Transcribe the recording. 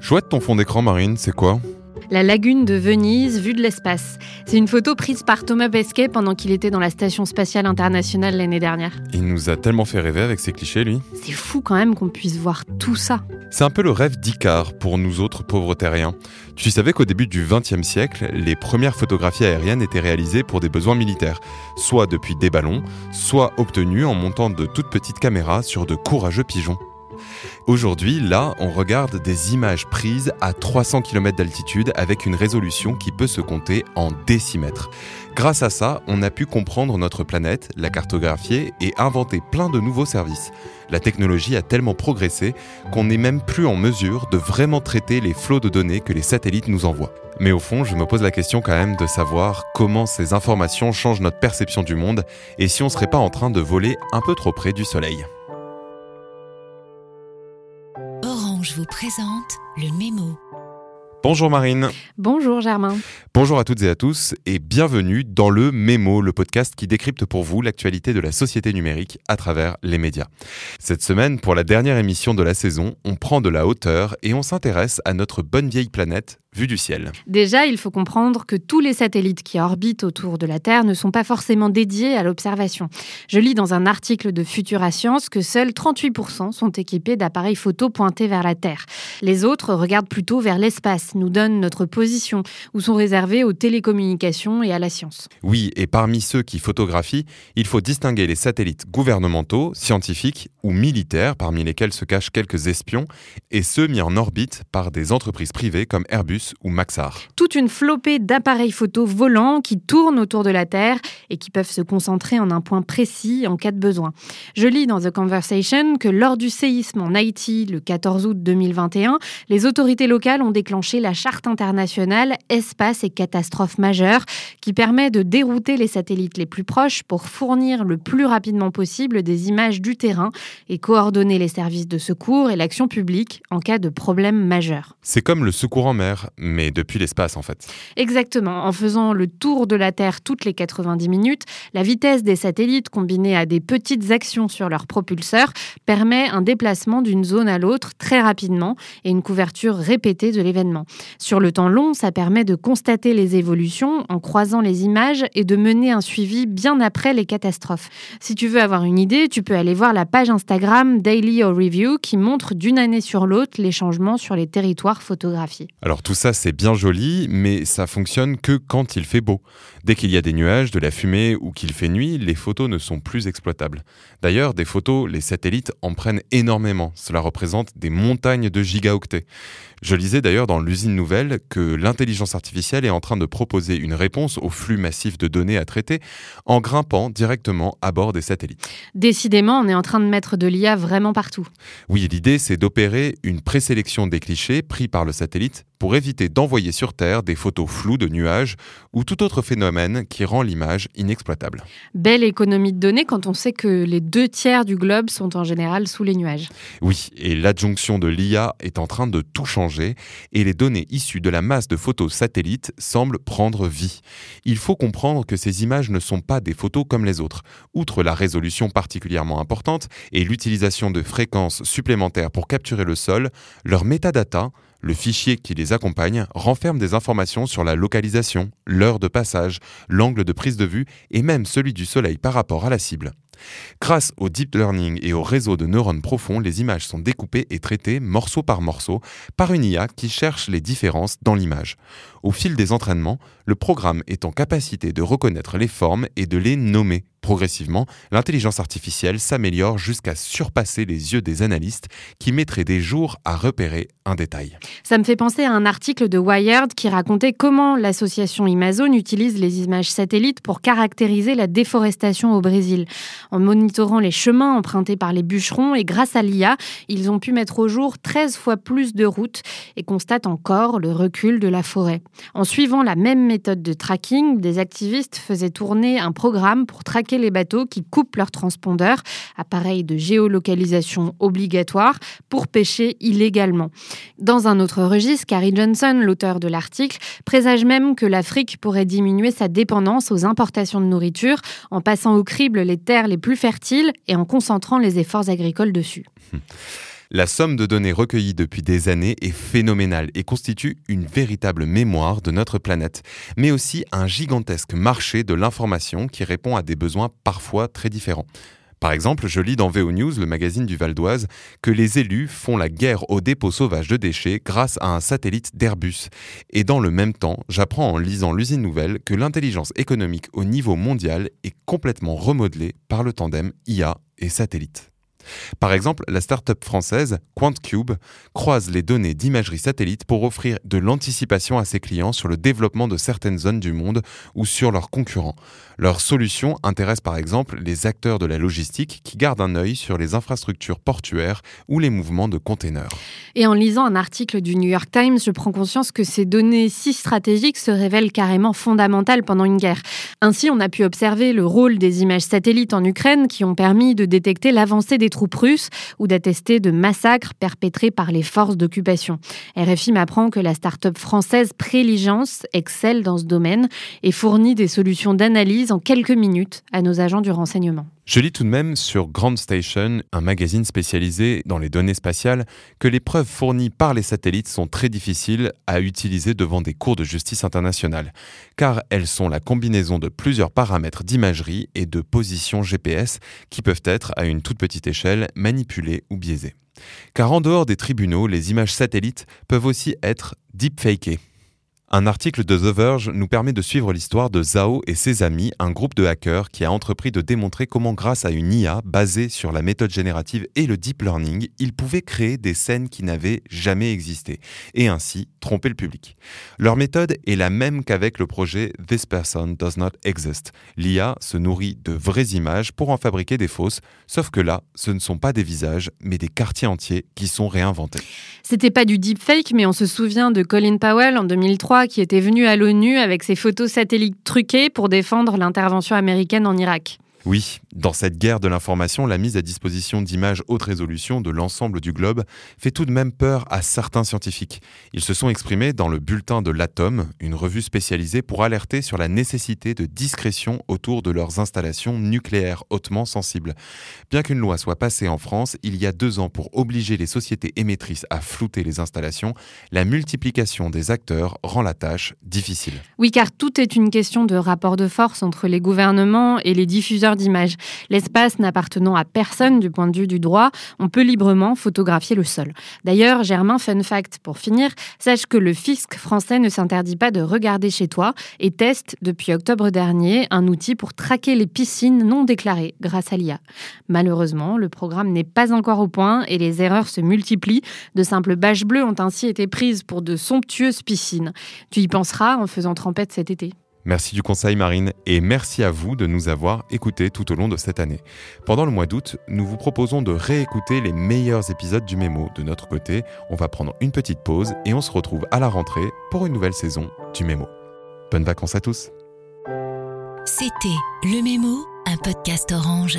Chouette ton fond d'écran, Marine, c'est quoi? La lagune de Venise vue de l'espace. C'est une photo prise par Thomas Pesquet pendant qu'il était dans la Station spatiale internationale l'année dernière. Il nous a tellement fait rêver avec ses clichés, lui. C'est fou quand même qu'on puisse voir tout ça. C'est un peu le rêve d'Icare pour nous autres pauvres terriens. Tu savais qu'au début du XXe siècle, les premières photographies aériennes étaient réalisées pour des besoins militaires, soit depuis des ballons, soit obtenues en montant de toutes petites caméras sur de courageux pigeons. Aujourd'hui, là, on regarde des images prises à 300 km d'altitude avec une résolution qui peut se compter en décimètres. Grâce à ça, on a pu comprendre notre planète, la cartographier et inventer plein de nouveaux services. La technologie a tellement progressé qu'on n'est même plus en mesure de vraiment traiter les flots de données que les satellites nous envoient. Mais au fond, je me pose la question quand même de savoir comment ces informations changent notre perception du monde et si on serait pas en train de voler un peu trop près du Soleil. Orange vous présente le mémo. Bonjour Marine. Bonjour Germain. Bonjour à toutes et à tous et bienvenue dans le Mémo, le podcast qui décrypte pour vous l'actualité de la société numérique à travers les médias. Cette semaine, pour la dernière émission de la saison, on prend de la hauteur et on s'intéresse à notre bonne vieille planète vue du ciel. Déjà, il faut comprendre que tous les satellites qui orbitent autour de la Terre ne sont pas forcément dédiés à l'observation. Je lis dans un article de Futura Science que seuls 38% sont équipés d'appareils photo pointés vers la Terre. Les autres regardent plutôt vers l'espace, nous donnent notre position, ou sont réservés aux télécommunications et à la science. Oui, et parmi ceux qui photographient, il faut distinguer les satellites gouvernementaux, scientifiques ou militaires, parmi lesquels se cachent quelques espions, et ceux mis en orbite par des entreprises privées comme Airbus ou Maxar. Toute une flopée d'appareils photo volants qui tournent autour de la Terre et qui peuvent se concentrer en un point précis en cas de besoin. Je lis dans The Conversation que lors du séisme en Haïti le 14 août 2021, les autorités locales ont déclenché la charte internationale Espace et catastrophes majeures qui permet de dérouter les satellites les plus proches pour fournir le plus rapidement possible des images du terrain et coordonner les services de secours et l'action publique en cas de problème majeur. C'est comme le secours en mer, mais depuis l'espace en fait. Exactement, en faisant le tour de la Terre toutes les 90 minutes, la vitesse des satellites combinée à des petites actions sur leur propulseur permet un déplacement d'une zone à l'autre très rapidement et une couverture répétée de l'événement. Sur le temps long, ça permet de constater les évolutions en croisant les images et de mener un suivi bien après les catastrophes. Si tu veux avoir une idée, tu peux aller voir la page Instagram Daily or Review qui montre d'une année sur l'autre les changements sur les territoires photographiés. Alors tout ça c'est bien joli, mais ça fonctionne que quand il fait beau. Dès qu'il y a des nuages, de la fumée ou qu'il fait nuit, les photos ne sont plus exploitables. D'ailleurs, des photos, les satellites en prennent énormément. Cela représente des montagnes de gigaoctets. Je lisais d'ailleurs dans l'usine nouvelle que l'intelligence artificielle est en train de proposer une réponse au flux massif de données à traiter en grimpant directement à bord des satellites. Décidément, on est en train de mettre de l'IA vraiment partout. Oui, l'idée c'est d'opérer une présélection des clichés pris par le satellite pour éviter d'envoyer sur Terre des photos floues de nuages ou tout autre phénomène qui rend l'image inexploitable. Belle économie de données quand on sait que les deux tiers du globe sont en général sous les nuages. Oui, et l'adjonction de l'IA est en train de tout changer et les données issues de la masse de photos satellites semblent prendre vie. Il faut comprendre que ces images ne sont pas des photos comme les autres. Outre la résolution particulièrement importante et l'utilisation de fréquences supplémentaires pour capturer le sol, leurs métadata le fichier qui les accompagne renferme des informations sur la localisation, l'heure de passage, l'angle de prise de vue et même celui du Soleil par rapport à la cible. Grâce au deep learning et au réseau de neurones profonds, les images sont découpées et traitées morceau par morceau par une IA qui cherche les différences dans l'image. Au fil des entraînements, le programme est en capacité de reconnaître les formes et de les nommer. Progressivement, l'intelligence artificielle s'améliore jusqu'à surpasser les yeux des analystes qui mettraient des jours à repérer un détail. Ça me fait penser à un article de Wired qui racontait comment l'association Amazon utilise les images satellites pour caractériser la déforestation au Brésil. En monitorant les chemins empruntés par les bûcherons et grâce à l'IA, ils ont pu mettre au jour 13 fois plus de routes et constatent encore le recul de la forêt. En suivant la même méthode de tracking, des activistes faisaient tourner un programme pour traquer les bateaux qui coupent leurs transpondeurs, appareils de géolocalisation obligatoire, pour pêcher illégalement. Dans un autre registre, Carrie Johnson, l'auteur de l'article, présage même que l'Afrique pourrait diminuer sa dépendance aux importations de nourriture en passant au crible les terres les plus fertiles et en concentrant les efforts agricoles dessus. La somme de données recueillies depuis des années est phénoménale et constitue une véritable mémoire de notre planète, mais aussi un gigantesque marché de l'information qui répond à des besoins parfois très différents. Par exemple, je lis dans VO News, le magazine du Val d'Oise, que les élus font la guerre au dépôt sauvage de déchets grâce à un satellite d'Airbus. Et dans le même temps, j'apprends en lisant l'usine nouvelle que l'intelligence économique au niveau mondial est complètement remodelée par le tandem IA et satellite. Par exemple, la start-up française QuantCube croise les données d'imagerie satellite pour offrir de l'anticipation à ses clients sur le développement de certaines zones du monde ou sur leurs concurrents. Leur solution intéresse par exemple les acteurs de la logistique qui gardent un œil sur les infrastructures portuaires ou les mouvements de containers. Et en lisant un article du New York Times, je prends conscience que ces données si stratégiques se révèlent carrément fondamentales pendant une guerre. Ainsi, on a pu observer le rôle des images satellites en Ukraine qui ont permis de détecter l'avancée des troupes russes ou d'attester de massacres perpétrés par les forces d'occupation. RFI m'apprend que la start-up française Préligence excelle dans ce domaine et fournit des solutions d'analyse en quelques minutes à nos agents du renseignement. Je lis tout de même sur Grand Station, un magazine spécialisé dans les données spatiales, que les preuves fournies par les satellites sont très difficiles à utiliser devant des cours de justice internationale, car elles sont la combinaison de plusieurs paramètres d'imagerie et de position GPS qui peuvent être, à une toute petite échelle, manipulés ou biaisés. Car en dehors des tribunaux, les images satellites peuvent aussi être deepfakées un article de The Verge nous permet de suivre l'histoire de Zhao et ses amis, un groupe de hackers qui a entrepris de démontrer comment grâce à une IA basée sur la méthode générative et le deep learning, ils pouvaient créer des scènes qui n'avaient jamais existé et ainsi tromper le public. Leur méthode est la même qu'avec le projet This Person Does Not Exist. L'IA se nourrit de vraies images pour en fabriquer des fausses, sauf que là, ce ne sont pas des visages, mais des quartiers entiers qui sont réinventés. C'était pas du deepfake, mais on se souvient de Colin Powell en 2003 qui était venu à l'ONU avec ses photos satellites truquées pour défendre l'intervention américaine en Irak. Oui, dans cette guerre de l'information, la mise à disposition d'images haute résolution de l'ensemble du globe fait tout de même peur à certains scientifiques. Ils se sont exprimés dans le bulletin de l'Atome, une revue spécialisée pour alerter sur la nécessité de discrétion autour de leurs installations nucléaires hautement sensibles. Bien qu'une loi soit passée en France il y a deux ans pour obliger les sociétés émettrices à flouter les installations, la multiplication des acteurs rend la tâche difficile. Oui, car tout est une question de rapport de force entre les gouvernements et les diffuseurs d'images. L'espace n'appartenant à personne du point de vue du droit, on peut librement photographier le sol. D'ailleurs, Germain, fun fact pour finir, sache que le fisc français ne s'interdit pas de regarder chez toi et teste depuis octobre dernier un outil pour traquer les piscines non déclarées grâce à l'IA. Malheureusement, le programme n'est pas encore au point et les erreurs se multiplient. De simples bâches bleues ont ainsi été prises pour de somptueuses piscines. Tu y penseras en faisant trempette cet été. Merci du conseil Marine et merci à vous de nous avoir écoutés tout au long de cette année. Pendant le mois d'août, nous vous proposons de réécouter les meilleurs épisodes du Mémo. De notre côté, on va prendre une petite pause et on se retrouve à la rentrée pour une nouvelle saison du Mémo. Bonnes vacances à tous. C'était Le Mémo, un podcast orange.